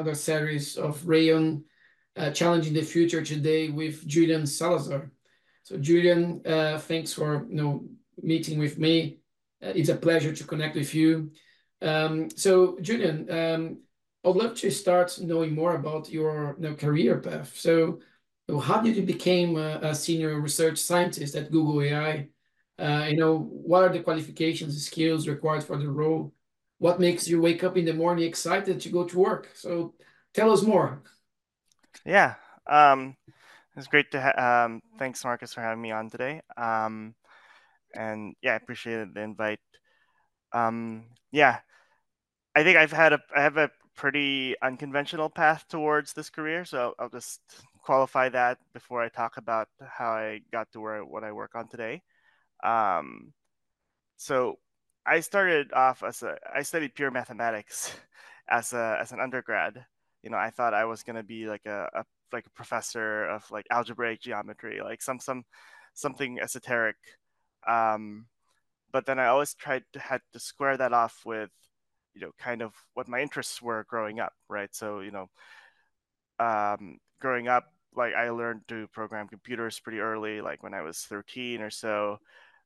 another series of Rayon uh, challenging the future today with Julian Salazar. So Julian, uh, thanks for you know meeting with me. Uh, it's a pleasure to connect with you. Um, so Julian, um, I'd love to start knowing more about your you know, career path. So how did you become a, a senior research scientist at Google AI? Uh, you know, what are the qualifications, skills required for the role? What makes you wake up in the morning excited to go to work? So tell us more. Yeah, um, it's great to. Ha- um, thanks, Marcus, for having me on today. Um, and yeah, I appreciate the invite. Um, yeah, I think I've had a I have a pretty unconventional path towards this career, so I'll just qualify that before I talk about how I got to where what I work on today. Um, so I started off as a I studied pure mathematics as a as an undergrad. You know, I thought I was gonna be like a, a like a professor of like algebraic geometry, like some some something esoteric. Um, but then I always tried to had to square that off with, you know, kind of what my interests were growing up, right? So you know, um, growing up, like I learned to program computers pretty early, like when I was 13 or so.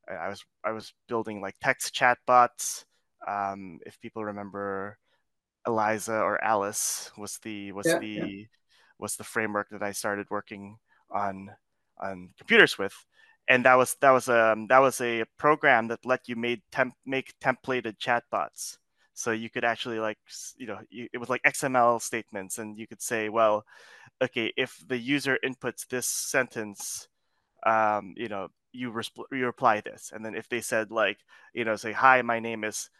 I was I was building like text chatbots. Um, if people remember, Eliza or Alice was the was yeah, the yeah. was the framework that I started working on on computers with, and that was that was a um, that was a program that let you made temp, make templated chatbots. So you could actually like you know you, it was like XML statements, and you could say, well, okay, if the user inputs this sentence, um, you know, you, resp- you reply this. And then if they said like you know say hi my name is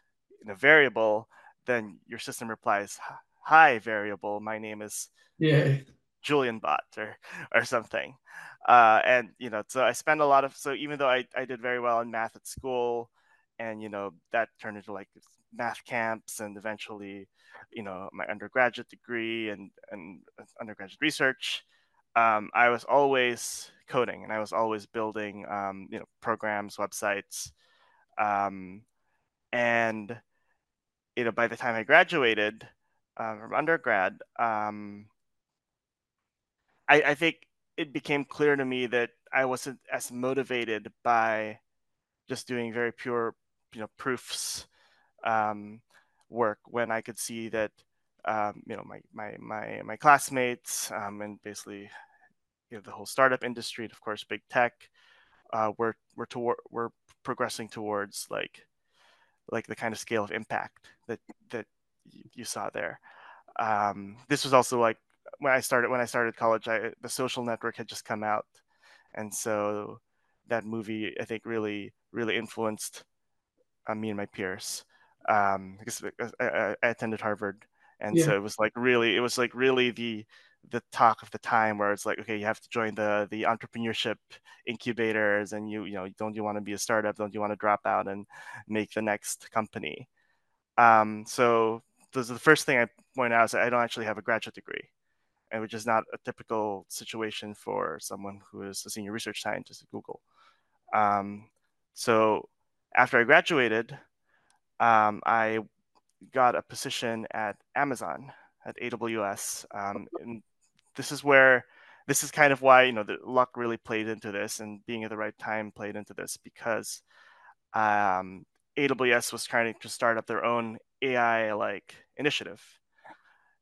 in a variable then your system replies hi variable my name is yeah. Julian bot or or something. Uh, and you know so i spend a lot of so even though I, I did very well in math at school and you know that turned into like math camps and eventually you know my undergraduate degree and and undergraduate research um, I was always coding and I was always building, um, you know, programs, websites, um, and you know, by the time I graduated uh, from undergrad, um, I, I think it became clear to me that I wasn't as motivated by just doing very pure, you know, proofs um, work when I could see that um, you know my my my my classmates um, and basically you know, the whole startup industry and of course big tech uh, we're we're toward we're progressing towards like like the kind of scale of impact that that you saw there. Um, this was also like when I started when I started college I, the social network had just come out. And so that movie I think really really influenced uh, me and my peers. Um, because I, I attended Harvard. And yeah. so it was like really it was like really the the talk of the time where it's like okay you have to join the the entrepreneurship incubators and you you know don't you want to be a startup don't you want to drop out and make the next company um, so this the first thing i point out is that i don't actually have a graduate degree and which is not a typical situation for someone who is a senior research scientist at google um, so after i graduated um, i got a position at Amazon at AWS. Um, and this is where this is kind of why you know the luck really played into this and being at the right time played into this because um, AWS was trying to start up their own AI like initiative,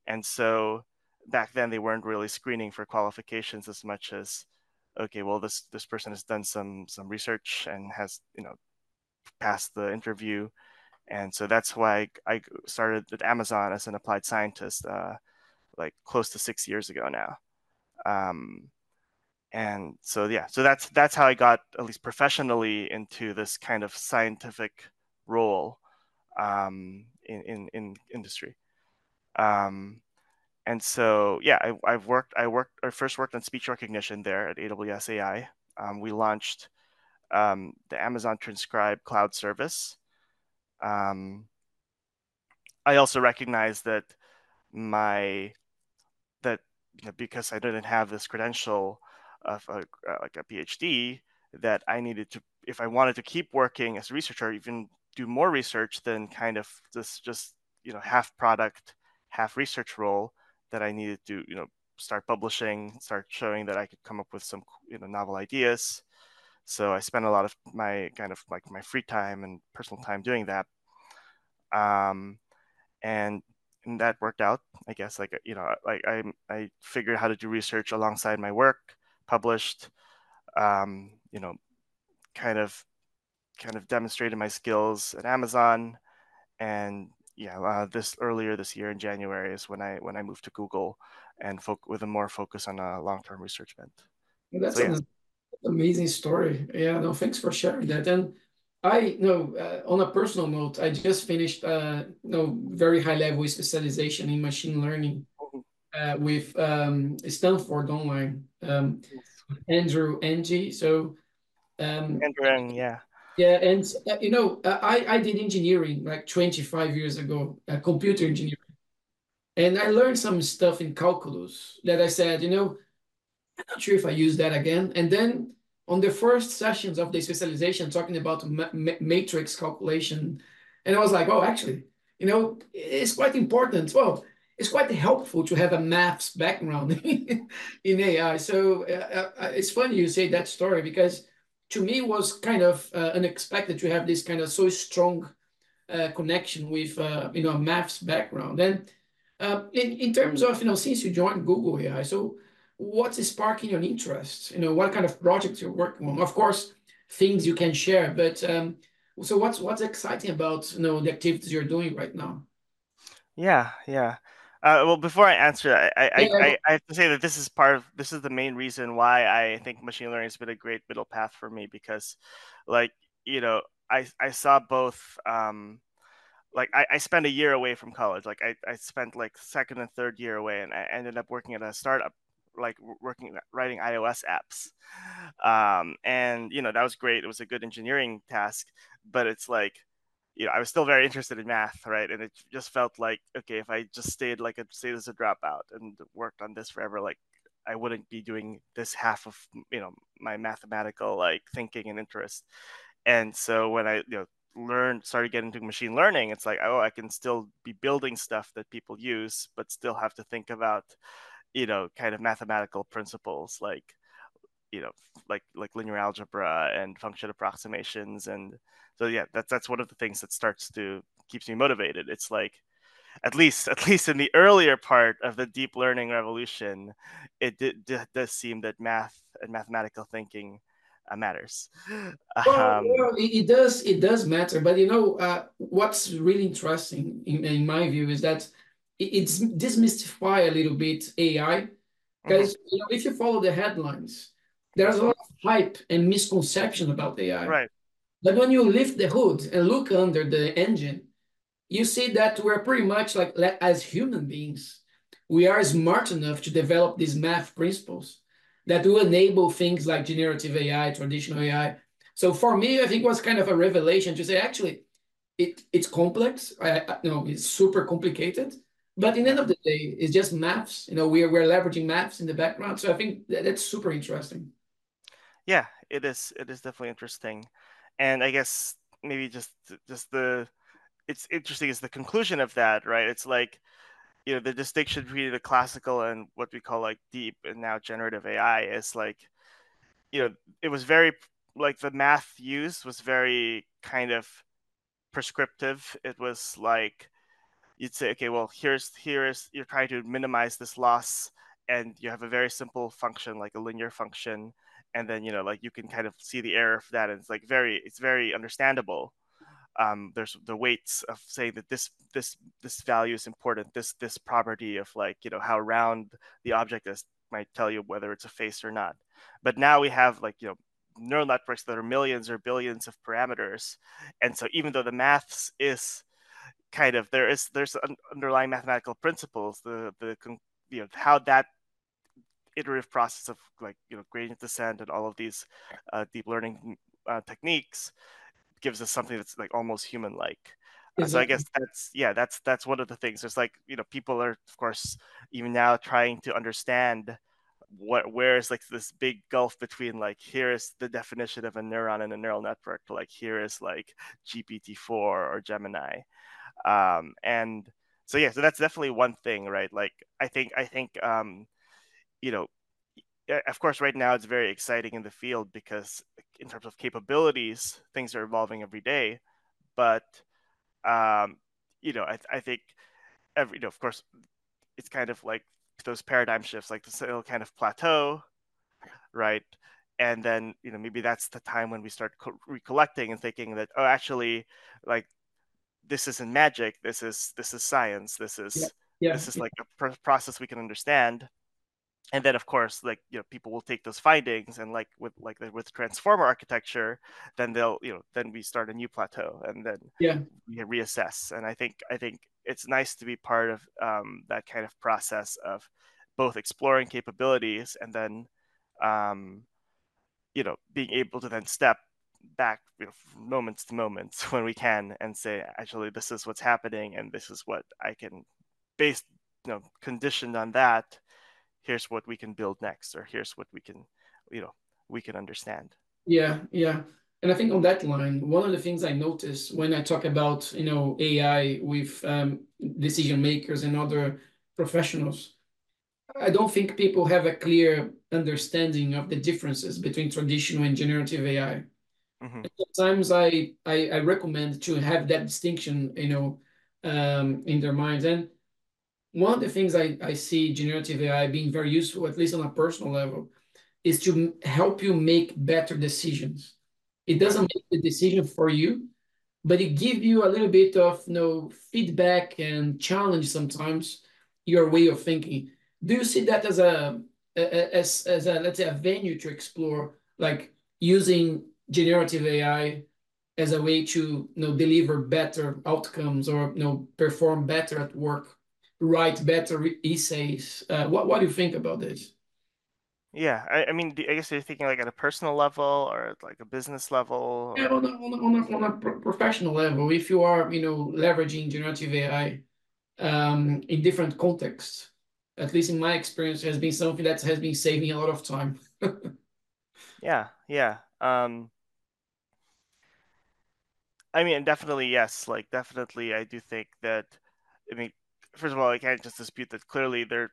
and so back then they weren't really screening for qualifications as much as okay well this this person has done some some research and has you know passed the interview. And so that's why I, started at Amazon as an applied scientist, uh, like close to six years ago now. Um, and so yeah, so that's that's how I got at least professionally into this kind of scientific role um, in, in in industry. Um, and so yeah, I, have worked. I worked. I first worked on speech recognition there at AWS AI. Um, we launched um, the Amazon Transcribe cloud service, um, I also recognize that my you know, because I didn't have this credential of a, uh, like a PhD, that I needed to, if I wanted to keep working as a researcher, even do more research than kind of this just you know half product, half research role that I needed to you know start publishing, start showing that I could come up with some you know novel ideas. So I spent a lot of my kind of like my free time and personal time doing that. Um, and, and that worked out, I guess. Like you know, like I I figured how to do research alongside my work, published, um, you know, kind of kind of demonstrated my skills at Amazon, and yeah, uh, this earlier this year in January is when I when I moved to Google and fo- with a more focus on a long term research bent. That's so, yeah. an amazing story. Yeah, no, thanks for sharing that. And I know uh, on a personal note, I just finished uh, you know very high level specialization in machine learning mm-hmm. uh, with um, Stanford Online, um, Andrew Ng. So um, Andrew, yeah. Yeah, and uh, you know, uh, I I did engineering like 25 years ago, uh, computer engineering, and I learned some stuff in calculus that I said, you know, I'm not sure if I use that again. And then on the first sessions of the specialization, talking about ma ma matrix calculation, and I was like, oh, actually, you know, it's quite important. Well, it's quite helpful to have a maths background in AI. So uh, uh, it's funny you say that story because to me was kind of uh, unexpected to have this kind of so strong uh, connection with uh, you know maths background. And uh, in in terms of you know since you joined Google AI, so what's sparking your interest? You know what kind of projects you're working on? Of course, things you can share, but um, so what's what's exciting about you know the activities you're doing right now? Yeah, yeah. Uh, well, before I answer, I, I, yeah. I, I, have to say that this is part of this is the main reason why I think machine learning has been a great middle path for me because, like you know, I I saw both. Um, like I, I spent a year away from college. Like I, I spent like second and third year away, and I ended up working at a startup, like working writing iOS apps. Um, and you know that was great. It was a good engineering task, but it's like you know, I was still very interested in math, right? And it just felt like, okay, if I just stayed like a stayed as a dropout and worked on this forever, like I wouldn't be doing this half of you know my mathematical like thinking and interest. And so when I you know learned started getting into machine learning, it's like, oh, I can still be building stuff that people use, but still have to think about, you know, kind of mathematical principles like you know like like linear algebra and function approximations. And so yeah that's that's one of the things that starts to keeps me motivated. It's like at least at least in the earlier part of the deep learning revolution it did, did, does seem that math and mathematical thinking uh, matters. Well, um, well, it, does it does matter. But you know uh, what's really interesting in, in my view is that it's demystify a little bit ai because mm-hmm. you know, if you follow the headlines there's a lot of hype and misconception about AI. Right. But when you lift the hood and look under the engine, you see that we're pretty much like as human beings, we are smart enough to develop these math principles that will enable things like generative AI, traditional AI. So for me, I think it was kind of a revelation to say actually, it it's complex. I, I you know it's super complicated, but in the end of the day, it's just maths. You know, we're we're leveraging maths in the background. So I think that, that's super interesting yeah, it is. It is definitely interesting, and I guess maybe just just the it's interesting is the conclusion of that, right? It's like you know the distinction between the classical and what we call like deep and now generative AI is like you know it was very like the math used was very kind of prescriptive. It was like you'd say, okay, well here's here's you're trying to minimize this loss, and you have a very simple function like a linear function and then you know like you can kind of see the error for that and it's like very it's very understandable. Um, there's the weights of saying that this this this value is important this this property of like you know how round the object is might tell you whether it's a face or not. But now we have like you know neural networks that are millions or billions of parameters and so even though the maths is kind of there is there's underlying mathematical principles the the you know how that iterative process of like you know gradient descent and all of these uh, deep learning uh, techniques gives us something that's like almost human like uh, so i guess that's yeah that's that's one of the things. It's like you know people are of course even now trying to understand what where is like this big gulf between like here is the definition of a neuron in a neural network like here is like gpt-4 or gemini um, and so yeah, so that's definitely one thing, right? Like I think I think um, you know, of course, right now it's very exciting in the field because in terms of capabilities, things are evolving every day. But um, you know, I, I think every, you know, of course, it's kind of like those paradigm shifts, like the it'll kind of plateau, right? And then you know maybe that's the time when we start co- recollecting and thinking that oh actually like this isn't magic this is this is science this is yeah. Yeah. this is like a pr- process we can understand and then of course like you know people will take those findings and like with like with transformer architecture then they'll you know then we start a new plateau and then yeah we reassess and i think i think it's nice to be part of um, that kind of process of both exploring capabilities and then um, you know being able to then step back you know, moments to moments when we can and say actually this is what's happening and this is what i can based you know conditioned on that. Here's what we can build next or here's what we can you know we can understand. Yeah yeah. And i think on that line one of the things i notice when i talk about you know ai with um, decision makers and other professionals i don't think people have a clear understanding of the differences between traditional and generative ai mm-hmm. sometimes I, I, I recommend to have that distinction you know um, in their minds and one of the things I, I see generative AI being very useful, at least on a personal level, is to help you make better decisions. It doesn't make the decision for you, but it gives you a little bit of you know, feedback and challenge sometimes your way of thinking. Do you see that as a as as a let's say a venue to explore, like using generative AI as a way to you know deliver better outcomes or you know perform better at work? write better essays. Uh, what what do you think about this? Yeah, I, I mean, I guess you're thinking like at a personal level or like a business level. Yeah, on a, on a, on a, on a professional level, if you are, you know, leveraging generative AI um, in different contexts, at least in my experience, has been something that has been saving a lot of time. yeah, yeah. Um, I mean, definitely yes. Like, definitely, I do think that. I mean, first of all, I can't just dispute that clearly there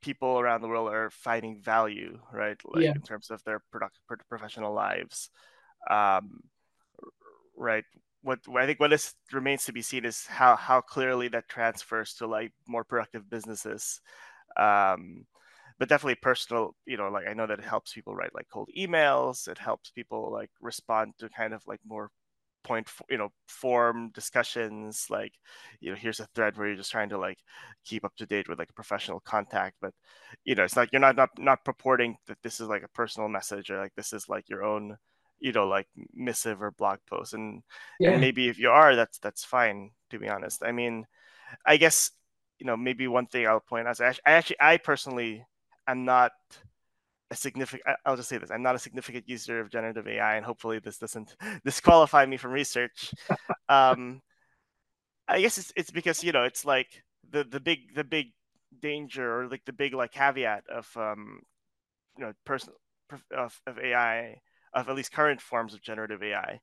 people around the world are finding value, right? Like yeah. in terms of their product, professional lives, um, right? What I think what is remains to be seen is how how clearly that transfers to like more productive businesses. Um, but definitely personal, you know, like I know that it helps people write like cold emails. It helps people like respond to kind of like more point you know form discussions like you know here's a thread where you're just trying to like keep up to date with like a professional contact but you know it's like you're not not not purporting that this is like a personal message or like this is like your own you know like missive or blog post and yeah. and maybe if you are that's that's fine to be honest i mean i guess you know maybe one thing i'll point out is I actually i personally am not a significant i'll just say this i'm not a significant user of generative ai and hopefully this doesn't disqualify me from research. Um, i guess it's, it's because you know it's like the the big the big danger or like the big like caveat of um, you know person of, of ai of at least current forms of generative ai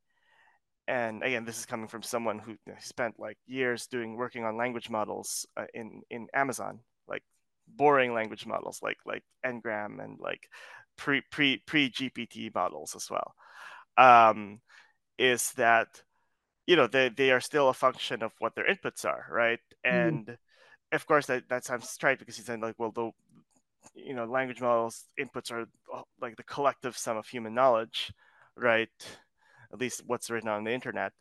and again this is coming from someone who spent like years doing working on language models uh, in in amazon like boring language models like like ngram and like pre pre pre gpt models as well um, is that you know they, they are still a function of what their inputs are right mm-hmm. and mm. of course that that sounds trite because he's saying like well the you know language models inputs are uh, like the collective sum of human knowledge right at least what's written on the internet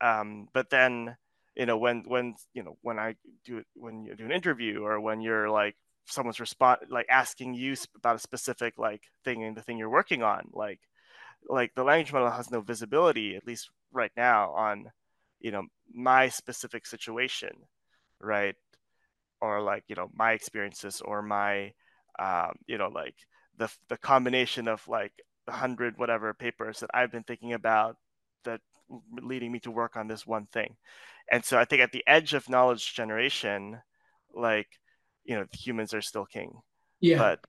um, but then you know when when you know when i do when you do an interview or when you're like someone's respond like asking you about a specific like thing and the thing you're working on like like the language model has no visibility at least right now on you know my specific situation right? Or like you know my experiences or my um, you know like the the combination of like the hundred whatever papers that I've been thinking about leading me to work on this one thing. And so I think at the edge of knowledge generation, like, you know, humans are still king. Yeah. But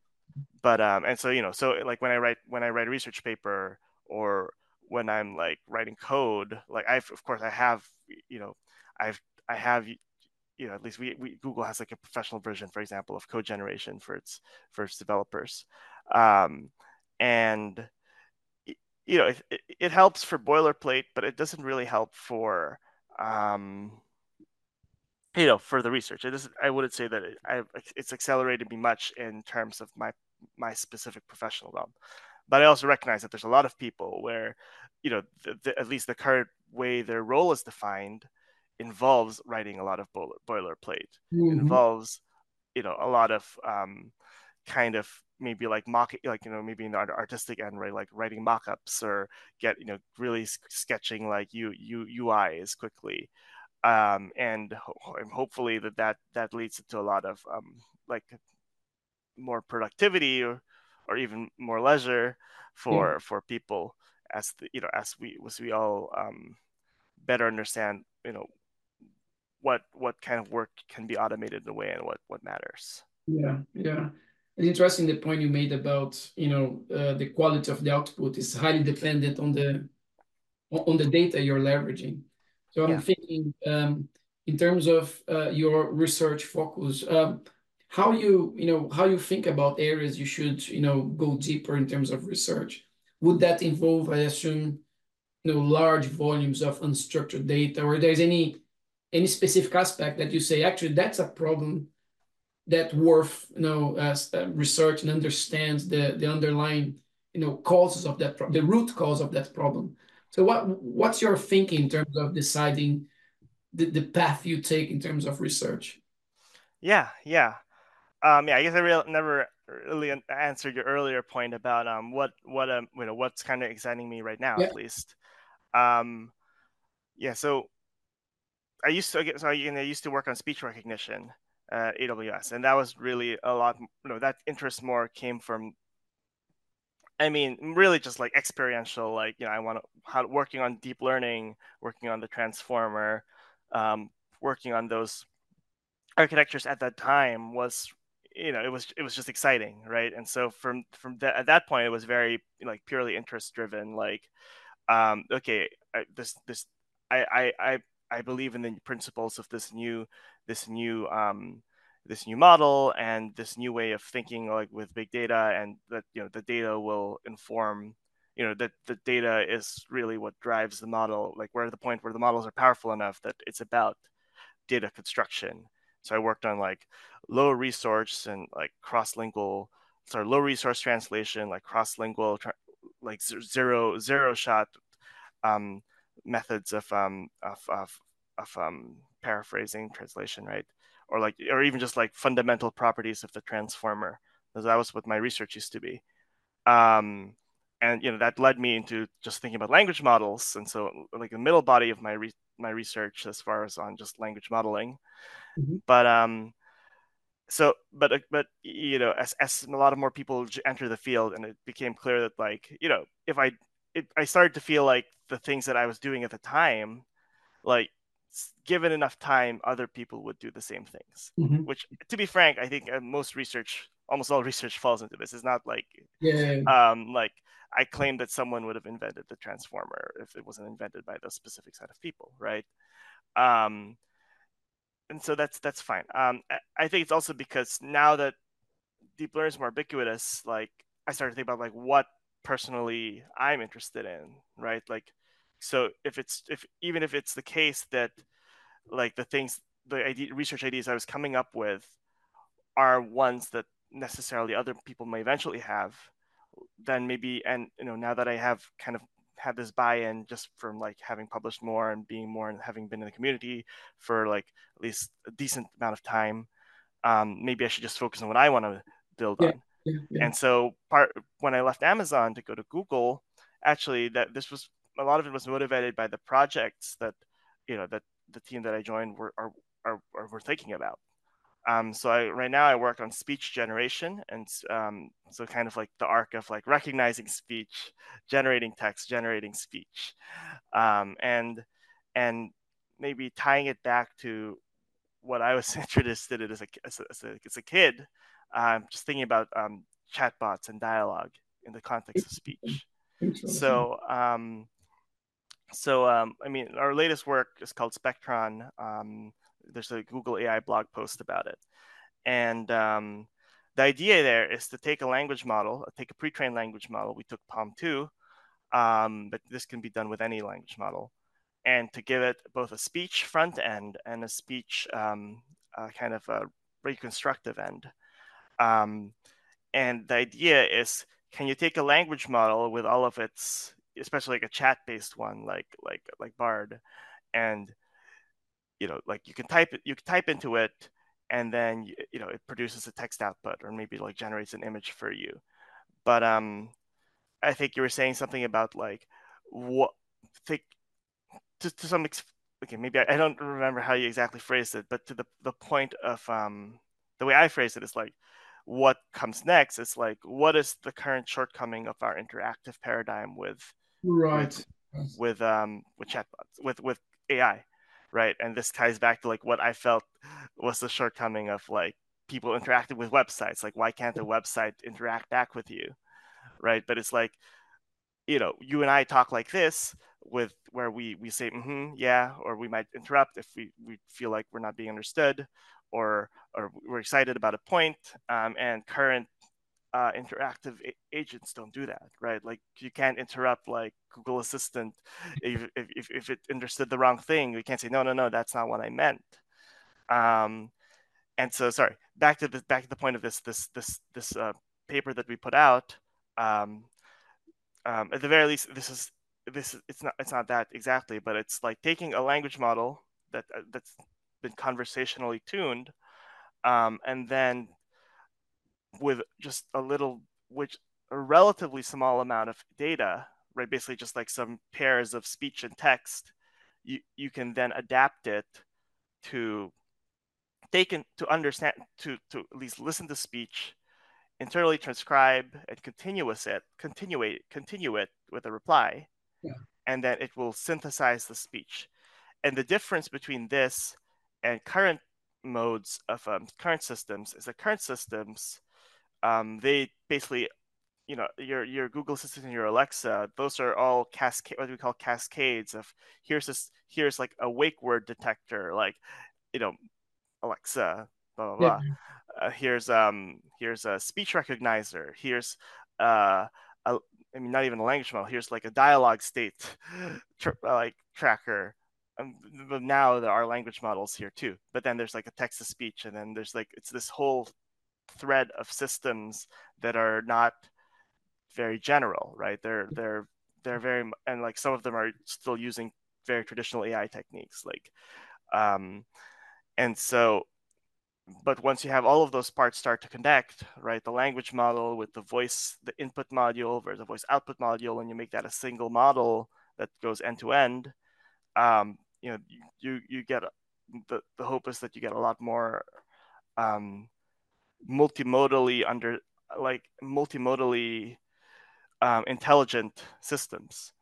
but um and so you know, so like when I write when I write a research paper or when I'm like writing code, like I've of course I have you know, I've I have you know at least we, we Google has like a professional version, for example, of code generation for its for its developers, um, and you know it, it, it, helps for boilerplate, but it doesn't really help for um, you know for the research. It doesn't. I wouldn't say that it, I, it's accelerated me much in terms of my my specific professional realm. But I also recognize that there's a lot of people where, you know, the, the, at least the current way their role is defined involves writing a lot of boiler, boilerplate. Mm-hmm. Involves, you know, a lot of um, kind of maybe like mock like you know maybe in the artistic end right? Like writing mock-ups or get you know really sketching like you u uis quickly. Um, and ho- hopefully that that that leads to a lot of um, like more productivity or, or even more leisure for yeah. for people as the, you know as we as we all um, better understand you know what what kind of work can be automated in a way and what what matters. Yeah yeah it's interesting the point you made about you know uh, the quality of the output is highly dependent on the on the data you're leveraging so i'm yeah. thinking um, in terms of uh, your research focus um, how you you know how you think about areas you should you know go deeper in terms of research would that involve i assume you know large volumes of unstructured data or there's any any specific aspect that you say actually that's a problem that worth you know as uh, research and understands the the underlying you know causes of that the root cause of that problem so what what's your thinking in terms of deciding the, the path you take in terms of research yeah yeah um, yeah, I guess I real, never really answered your earlier point about um, what what um, you know what's kind of exciting me right now yeah. at least. Um, yeah, so I used to so I, you know, I used to work on speech recognition at AWS, and that was really a lot. You know, that interest more came from. I mean, really just like experiential, like you know, I want to working on deep learning, working on the transformer, um, working on those architectures at that time was you know it was it was just exciting right and so from from that at that point it was very like purely interest driven like um okay I, this this I, I i believe in the principles of this new this new um this new model and this new way of thinking like with big data and that you know the data will inform you know that the data is really what drives the model like we're at the point where the models are powerful enough that it's about data construction. So I worked on like low resource and like cross-lingual, sorry, low resource translation, like cross-lingual, like zero zero shot um, methods of um, of of, of um, paraphrasing translation, right? Or like, or even just like fundamental properties of the transformer. Because that was what my research used to be. Um, and you know that led me into just thinking about language models and so like the middle body of my re- my research as far as on just language modeling mm-hmm. but um so but uh, but you know as, as a lot of more people enter the field and it became clear that like you know if i it, i started to feel like the things that i was doing at the time like given enough time other people would do the same things mm-hmm. which to be frank i think uh, most research almost all research falls into this it's not like yeah um like I claim that someone would have invented the transformer if it wasn't invented by the specific set of people, right? Um, and so that's that's fine. Um, I think it's also because now that deep learning is more ubiquitous, like I started to think about like what personally I'm interested in, right? Like, so if it's if even if it's the case that like the things the idea, research ideas I was coming up with are ones that necessarily other people may eventually have then maybe and you know now that I have kind of had this buy-in just from like having published more and being more and having been in the community for like at least a decent amount of time um, maybe i should just focus on what i want to build yeah, on and so part when i left amazon to go to google actually that this was a lot of it was motivated by the projects that you know that the team that i joined were are, are, are were thinking about. Um, so I, right now I work on speech generation, and um, so kind of like the arc of like recognizing speech, generating text, generating speech, um, and and maybe tying it back to what I was interested in as a as a, as a, as a kid, um, just thinking about um, chatbots and dialogue in the context of speech. So um, so I mean, our latest work is called Spectron there's a Google AI blog post about it, and um, the idea there is to take a language model, take a pre-trained language model. We took PaLM 2, um, but this can be done with any language model, and to give it both a speech front end and a speech um, uh, kind of a reconstructive end. Um, and the idea is, can you take a language model with all of its, especially like a chat-based one, like like like Bard, and you know, like you can type it, you can type into it, and then you know it produces a text output, or maybe like generates an image for you. But um, I think you were saying something about like what think to, to some ex- okay maybe I, I, don't remember how you exactly phrased it but to the the point of um the way I phrased it is like what comes next is like what is the current shortcoming of our interactive paradigm with right. with, with um with chatbots with with AI right? And this ties back to like what I felt was the shortcoming of like people interacting with websites. Like why can't a website interact back with you right? But it's like you know you and i talk like this with where we we say mm-hmm yeah or we might interrupt if we we feel like we're not being understood or or we're excited about a point um, and current uh, interactive a- agents don't do that right? Like you can't interrupt like google assistant if, if, if it understood the wrong thing. We can't say no no no that's not what i meant. Um, and so sorry back to the back to the point of this this this this uh, paper that we put out um, um, at the very least, this is this it's not it's not that exactly, but it's like taking a language model that uh, that's been conversationally tuned, um, and then with just a little, which a relatively small amount of data, right? Basically, just like some pairs of speech and text, you you can then adapt it to take in, to understand to to at least listen to speech internally transcribe and continuous it, continue it, continue it with a reply, yeah. and then it will synthesize the speech. And the difference between this and current modes of um, current systems is that current systems, um, they basically, you know, your your Google Assistant and your Alexa, those are all cascade, what we call cascades of here's this, here's like a wake word detector, like, you know, Alexa, blah blah blah. Yeah uh, here's um here's a speech recognizer here's uh a, I mean not even a language model here's like a dialogue state tr- like tracker but now there are language models here too but then there's like a text to speech and then there's like it's this whole thread of systems that are not very general right? They're they're they're very and like some of them are still using very traditional ai techniques like um and so but once you have all of those parts start to connect, right, the language model with the voice, the input module versus the voice output module, and you make that a single model that goes end to end, um, you know, you you get the the hope is that you get a lot more um, multimodally under like multimodally um, intelligent systems.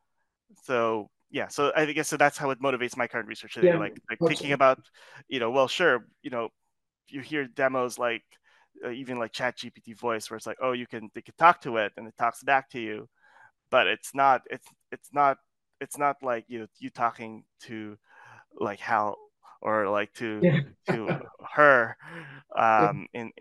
So yeah, so I guess so that's how it motivates my current research. Yeah. Like like thinking about, you know, well, sure, you know, you hear demos like uh, even like chat gpt voice where it's like oh you can they can talk to it and it talks back to you but it's not it's it's not it's not like you you talking to like HAL or like to yeah. to her um yeah. in,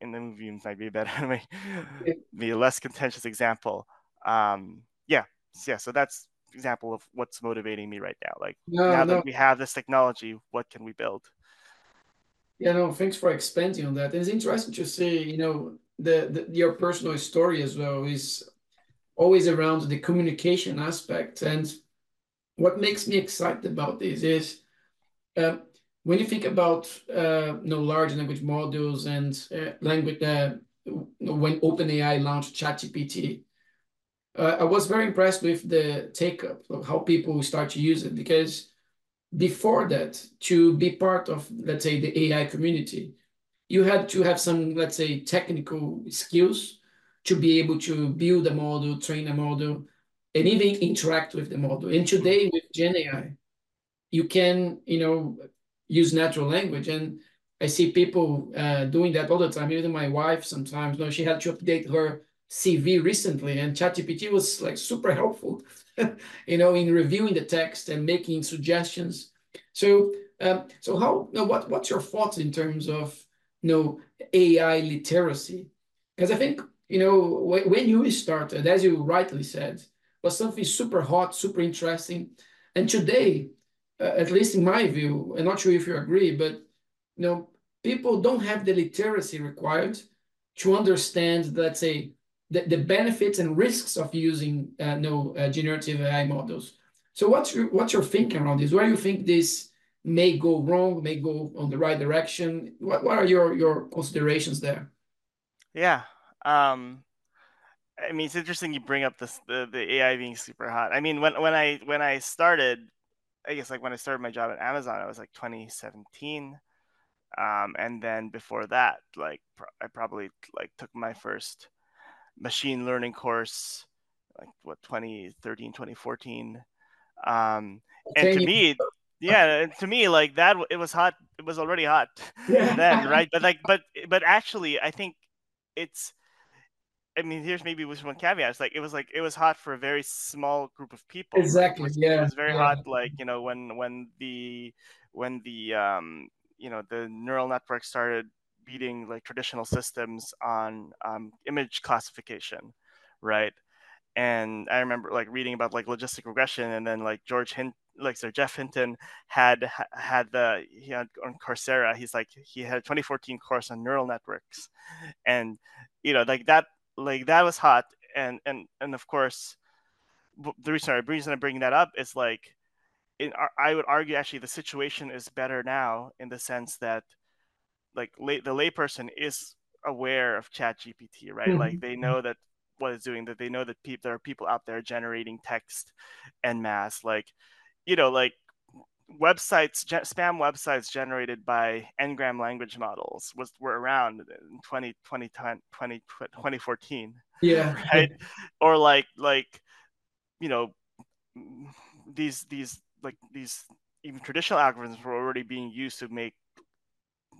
in the movie might be a better yeah. be a less contentious example um yeah yeah so that's example of what's motivating me right now like no, now no. that we have this technology what can we build yeah, no, thanks for expanding on that. It's interesting to see, you know, the, the your personal story as well is always around the communication aspect. And what makes me excited about this is uh, when you think about uh, you know, large language models and uh, language, uh, when OpenAI launched ChatGPT, uh, I was very impressed with the take up of how people start to use it because before that, to be part of, let's say, the AI community, you had to have some, let's say, technical skills to be able to build a model, train a model, and even interact with the model. And today with Gen AI, you can, you know, use natural language. And I see people uh, doing that all the time. Even my wife sometimes, you know, she had to update her CV recently, and ChatGPT was like super helpful you know, in reviewing the text and making suggestions. So Um, so how, you know, what, what's your thoughts in terms of, you know, AI literacy? Because I think, you know, when you started, as you rightly said, was something super hot, super interesting. And today, uh, at least in my view, I'm not sure if you agree, but, you know, people don't have the literacy required to understand, let's say, the, the benefits and risks of using uh, know, uh, generative AI models. So what's your what's your thinking around this? Where do you think this may go wrong, may go on the right direction? What what are your your considerations there? Yeah. Um, I mean, it's interesting you bring up this the, the AI being super hot. I mean, when when I when I started, I guess like when I started my job at Amazon, I was like 2017. Um, and then before that, like I probably like took my first machine learning course like what 2013 2014 um and to me yeah to me like that it was hot it was already hot yeah. then right but like but but actually i think it's I mean, here's maybe with one caveat. It's like it was like it was hot for a very small group of people. Exactly. It was, yeah. It was very yeah. hot, like you know, when when the when the um you know the neural network started beating like traditional systems on um, image classification, right? And I remember like reading about like logistic regression, and then like George Hint, like so Geoff Hinton had had the he had on Coursera. He's like he had a 2014 course on neural networks, and you know like that like that was hot, and and and of course the reason the reason I'm bringing that up is like in, I would argue actually the situation is better now in the sense that like lay, the layperson is aware of chat gpt right mm-hmm. like they know that what it's doing that they know that pe- there are people out there generating text and mass like you know like websites ge- spam websites generated by ngram language models was were around in 20, 20, 20, 2014 yeah. Right? Or like like you know these these like these even traditional algorithms were already being used to make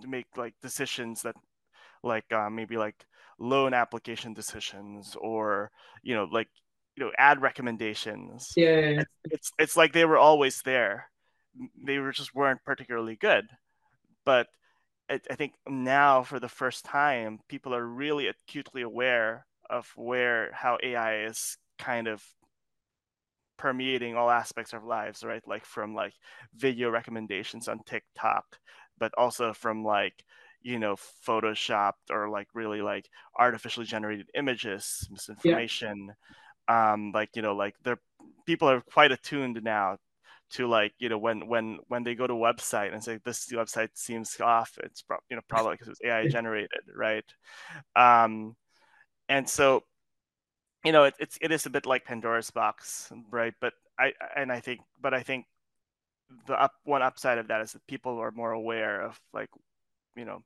to make like decisions that like uh, maybe like loan application decisions or you know like you know ad recommendations. Yeah, yeah, yeah. It's, it's like they were always there they were just weren't particularly good. But it, i think now for the first time people are really acutely aware of where how ai is kind of permeating all aspects of lives right? Like from like video recommendations on tiktok but also from like you know photoshopped or like really like artificially generated images misinformation. Yeah. um like you know like they're people are quite attuned now to like you know when when when they go to a website and say this website seems off it's pro- you know probably because it's ai generated right? Um and so you know it, it's it is a bit like pandora's box right? But i and i think but i think the up one upside of that is that people are more aware of like you know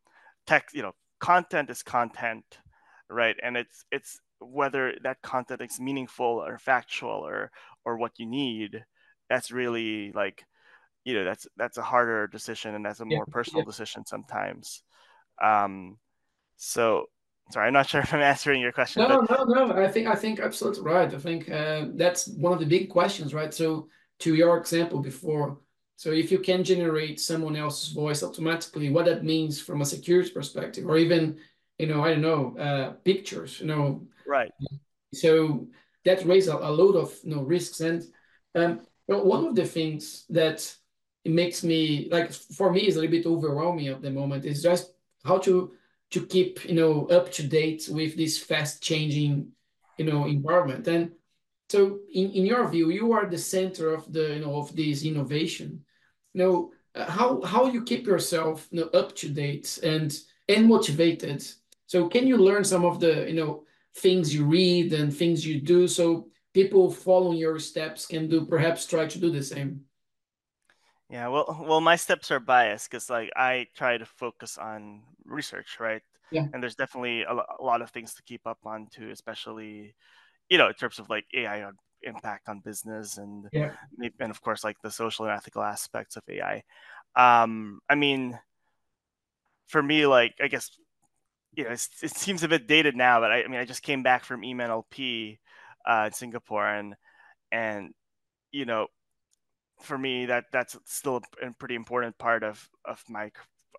text you know content is content right? And it's it's whether that content is meaningful or factual or or what you need that's really like you know that's that's a harder decision and that's a more yeah, personal yeah. decision sometimes um so sorry i'm not sure if i'm answering your question no but... no no i think i think absolutely right i think uh, that's one of the big questions right so to your example before so if you can generate someone else's voice automatically, what that means from a security perspective, or even, you know, I don't know, uh, pictures, you know. Right. So that raises a, a load of you know risks. And um, one of the things that it makes me like for me is a little bit overwhelming at the moment is just how to to keep you know up to date with this fast changing you know environment. And so in, in your view you are the center of the you know of this innovation. You know uh, how how you keep yourself you know, up to date and and motivated. So can you learn some of the you know things you read and things you do? So people following your steps can do perhaps try to do the same yeah well well my steps are biased because like i try to focus on research right yeah and there's definitely a, a lot of things to keep up on too especially you know in terms of like ai impact on business and yeah. and of course like the social and ethical aspects of AI. Um, I mean, for me, like I guess you know it seems a bit dated now, but I, I mean I just came back from EMNLP uh, in Singapore and and you know for me that that's still a pretty important part of of my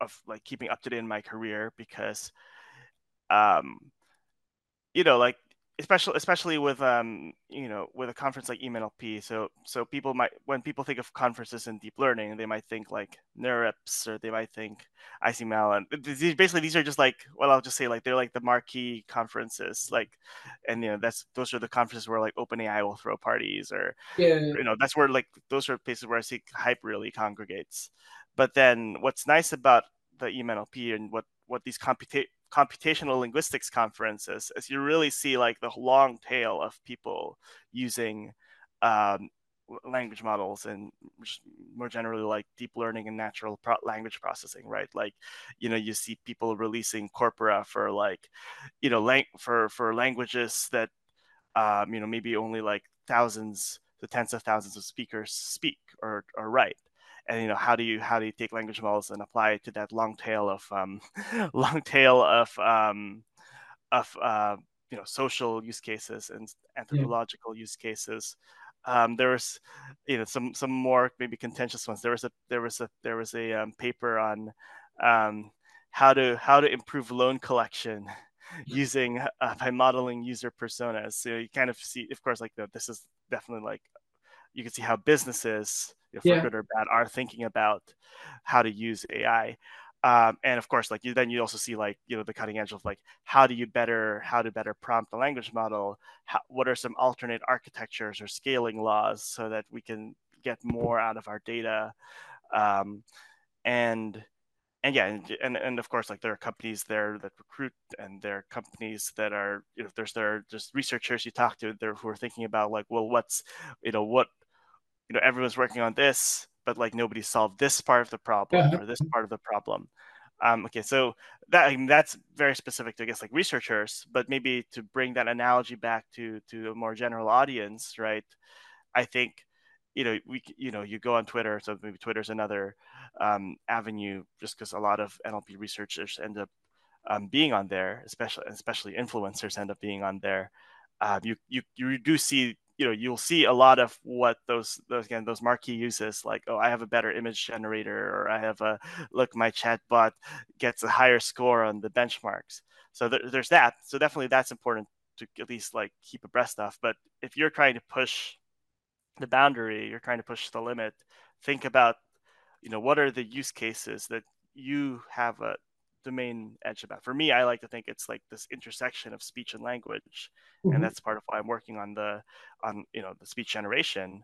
of like keeping up to date in my career because um you know like especially especially with um you know with a conference like EMNLP. So so people might when people think of conferences in deep learning, they might think like NeurIPS or they might think ICML, and these, basically these are just like well I'll just say like they're like the marquee conferences like, and you know that's those are the conferences where like OpenAI will throw parties or yeah you know that's where like those are places where I see hype really congregates. But then what's nice about the EMNLP and what what these computa- computational linguistics conferences as you really see like the long tail of people using um, language models and more generally like deep learning and natural pro- language processing right? Like you know you see people releasing corpora for like you know lang- for for languages that um, you know maybe only like thousands to tens of thousands of speakers speak or, or write and you know how do you how do you take language models and apply it to that long tail of um, long tail of um, of uh, you know social use cases and anthropological yeah. use cases? Um, there was you know some some more maybe contentious ones. There was a there was a there was a um, paper on um, how to how to improve loan collection using uh, by modeling user personas. So you kind of see of course like the, this is definitely like you can see how businesses, for yeah. good or bad, are thinking about how to use AI. Um, and of course, like you, then you also see like you know the cutting edge of like how do you better how to better prompt the language model? How, what are some alternate architectures or scaling laws so that we can get more out of our data? Um, and and yeah, and, and, and of course, like there are companies there that recruit, and there are companies that are, you know, there's there are just researchers you talk to there who are thinking about like, well, what's, you know, what you know everyone's working on this but like nobody solved this part of the problem or this part of the problem. Um, okay so that I mean, that's very specific to i guess like researchers but maybe to bring that analogy back to to a more general audience right? I think you know we you know you go on twitter so maybe twitter's another um, avenue just because a lot of nlp researchers end up um, being on there especially especially influencers end up being on there. Um, you you you do see you know you'll see a lot of what those those again those marquee uses like oh i have a better image generator or i have a look my chatbot gets a higher score on the benchmarks. So there, there's that. So definitely that's important to at least like keep abreast of. But if you're trying to push the boundary you're trying to push the limit think about you know what are the use cases that you have a domain edge about. For me, I like to think it's like this intersection of speech and language, mm-hmm. and that's part of why I'm working on the on you know the speech generation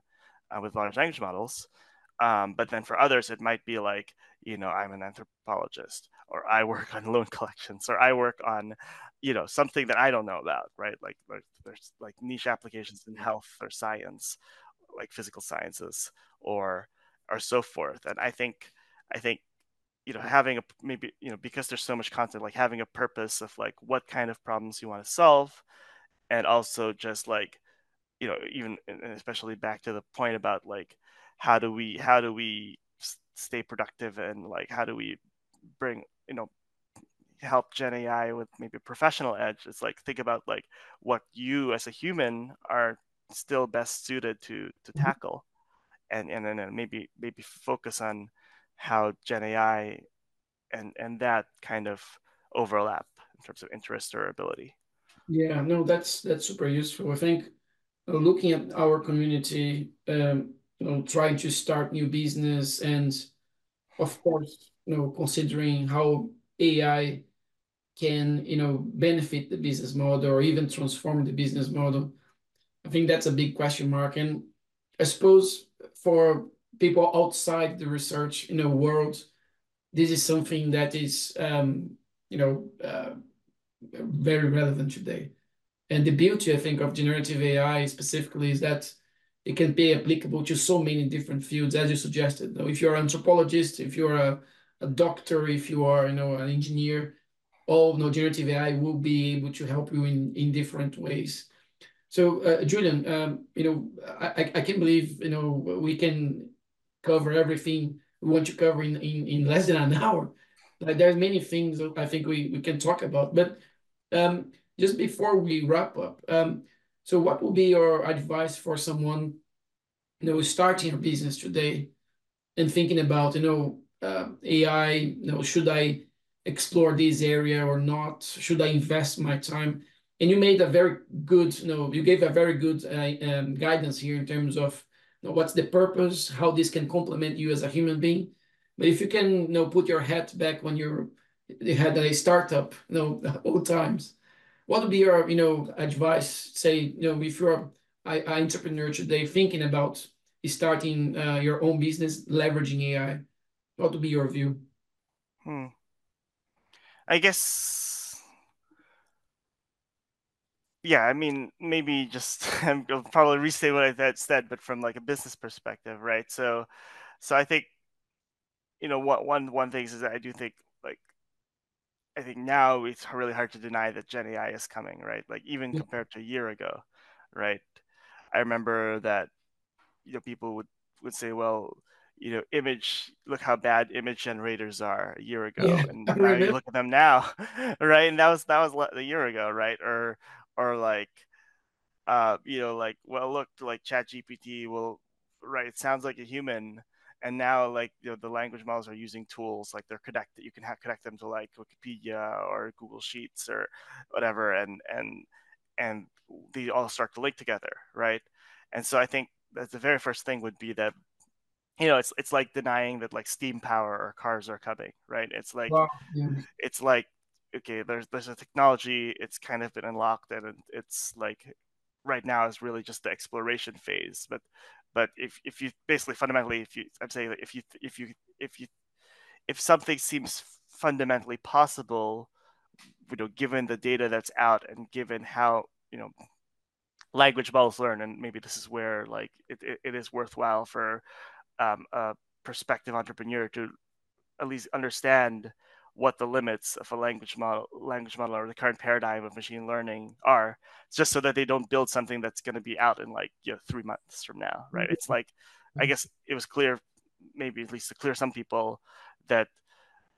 uh, with large language models. Um, but then for others, it might be like you know I'm an anthropologist, or I work on loan collections, or I work on you know something that I don't know about, right? Like, like there's like niche applications in health or science, like physical sciences, or or so forth. And I think I think you know having a maybe you know because there's so much content like having a purpose of like what kind of problems you want to solve and also just like you know even especially back to the point about like how do we how do we stay productive and like how do we bring you know help gen ai with maybe a professional edge it's like think about like what you as a human are still best suited to to mm-hmm. tackle and and then maybe maybe focus on how Gen AI and and that kind of overlap in terms of interest or ability. Yeah, no, that's that's super useful. I think uh, looking at our community, um, you know, trying to start new business, and of course, you know, considering how AI can, you know, benefit the business model or even transform the business model. I think that's a big question mark, and I suppose for people outside the research you know world this is something that is um, you know uh, very relevant today. And the beauty i think of generative ai specifically is that it can be applicable to so many different fields as you suggested. Now, if you're an anthropologist if you're a, a doctor if you are you know an engineer all you know, generative ai will be able to help you in in different ways. So uh, julian um, you know I, I can't believe you know we can cover everything we want to cover in, in, in less than an hour. Like there's many things I think we, we can talk about. But um, just before we wrap up, um, so what would be your advice for someone you know starting a business today and thinking about you know uh, AI, you know, should I explore this area or not? Should I invest my time? And you made a very good, you know, you gave a very good uh, um, guidance here in terms of know, what's the purpose, how this can complement you as a human being. But if you can, you know, put your hat back when you're you had a startup, you know, old times, what would be your, you know, advice? Say, you know, if you're an entrepreneur today thinking about starting uh, your own business, leveraging AI, what would be your view? Hmm. I guess, yeah. I mean, maybe just I'll probably restate what I said, but from like a business perspective, right? So, so I think, you know, what one one thing is that I do think like I think now it's really hard to deny that Gen AI is coming, right? Like even Yeah. compared to a year ago, right? I remember that you know people would would say, well, you know, image, look how bad image generators are a year Yeah, ago, and I now you look at them now, right? And that was that was a year ago, right? Or or like uh, you know, like, well, look, like ChatGPT will, right? It sounds like a human, and now like you know the language models are using tools like they're connected. You can have, connect them to like Wikipedia or Google Sheets or whatever, and and and they all start to link together, right? And so I think that the very first thing would be that you know it's it's like denying that like steam power or cars are coming, right? It's like Wow. Yeah. it's like okay, there's there's a technology, it's kind of been unlocked, and it's like right now is really just the exploration phase. But but if if you basically fundamentally, if you I'm saying if you if you if you if something seems fundamentally possible, you know, given the data that's out and given how you know language models learn, and maybe this is where like it, it, it is worthwhile for um, a prospective entrepreneur to at least understand what the limits of a language model language model or the current paradigm of machine learning are just so that they don't build something that's going to be out in like you know three months from now right? It's like i guess it was clear maybe at least to clear some people that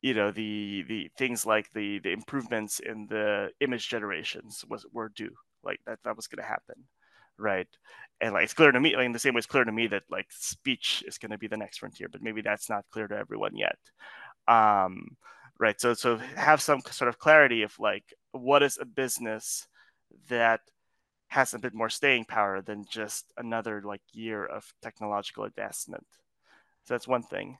you know the the things like the the improvements in the image generations was were due like that that was going to happen right? And like it's clear to me like in the same way it's clear to me that like speech is going to be the next frontier but maybe that's not clear to everyone yet. Um right? So so have some sort of clarity of like what is a business that has a bit more staying power than just another like year of technological advancement? So that's one thing.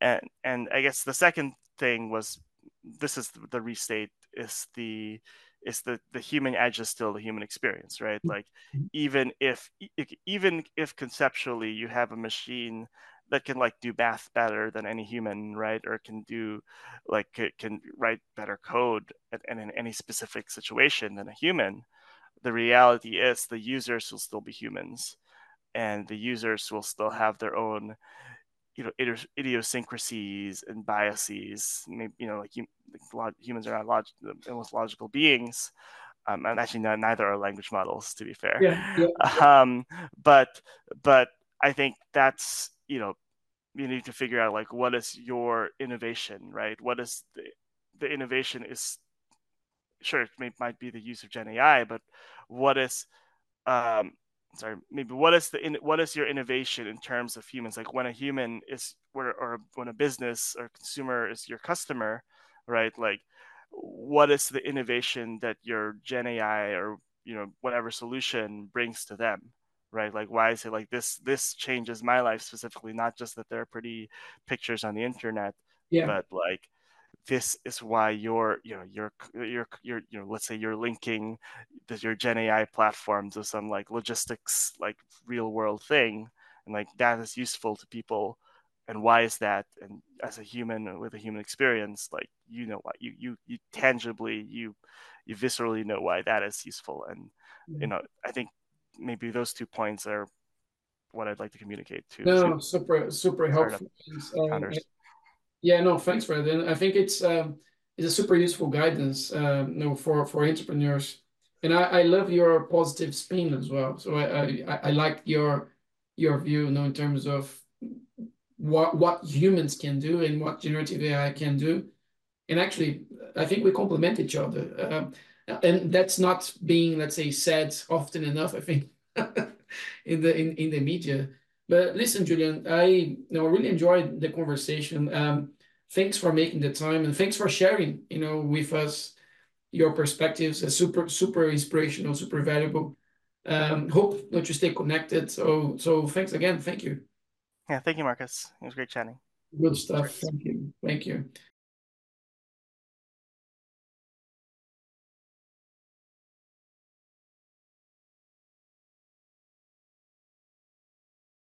And and i guess the second thing was this is the restate is the is the the human edge is still the human experience right? Like even if even if conceptually you have a machine that can like do math better than any human right or can do like can write better code and in any specific situation than a human the reality is the users will still be humans and the users will still have their own you know idiosyncrasies and biases. Maybe, you know, like, like humans are not log- the most logical beings. Um, and actually, not, neither are language models, to be fair. Yeah, yeah. Um, but but I think that's you know you need to figure out like what is your innovation, right? What is the the innovation is sure it may, might be the use of Gen AI, but what is um, sorry maybe what is the in, what is your innovation in terms of humans? Like when a human is or, or when a business or consumer is your customer right? Like what is the innovation that your gen ai or you know whatever solution brings to them right like why is it like this this changes my life specifically not just that there are pretty pictures on the internet yeah. but like this is why you're you know you're you're you're you know let's say you're linking this, your gen ai platform to some like logistics like real world thing and like that is useful to people and why is that and as a human with a human experience like you know what you you you tangibly you you viscerally know why that is useful and mm-hmm. you know i think maybe those two points are what i'd like to communicate to no, super super helpful founders. Yeah, no, thanks for that. And I think it's um, it's a super useful guidance, uh, you know, for for entrepreneurs. And I, I love your positive spin as well. So I I, I like your your view, you know, in terms of what what humans can do and what generative AI can do. And actually, I think we complement each other. Um, and that's not being, let's say, said often enough. I think in the in, in the media. But listen, Julian, I you know really enjoyed the conversation. Um, thanks for making the time and thanks for sharing, you know, with us your perspectives. It's super super inspirational, super valuable. Um, hope that you stay connected. So so thanks again. Thank you. Yeah, thank you, Marcus. It was great chatting. Good stuff. Thank you. Thank you.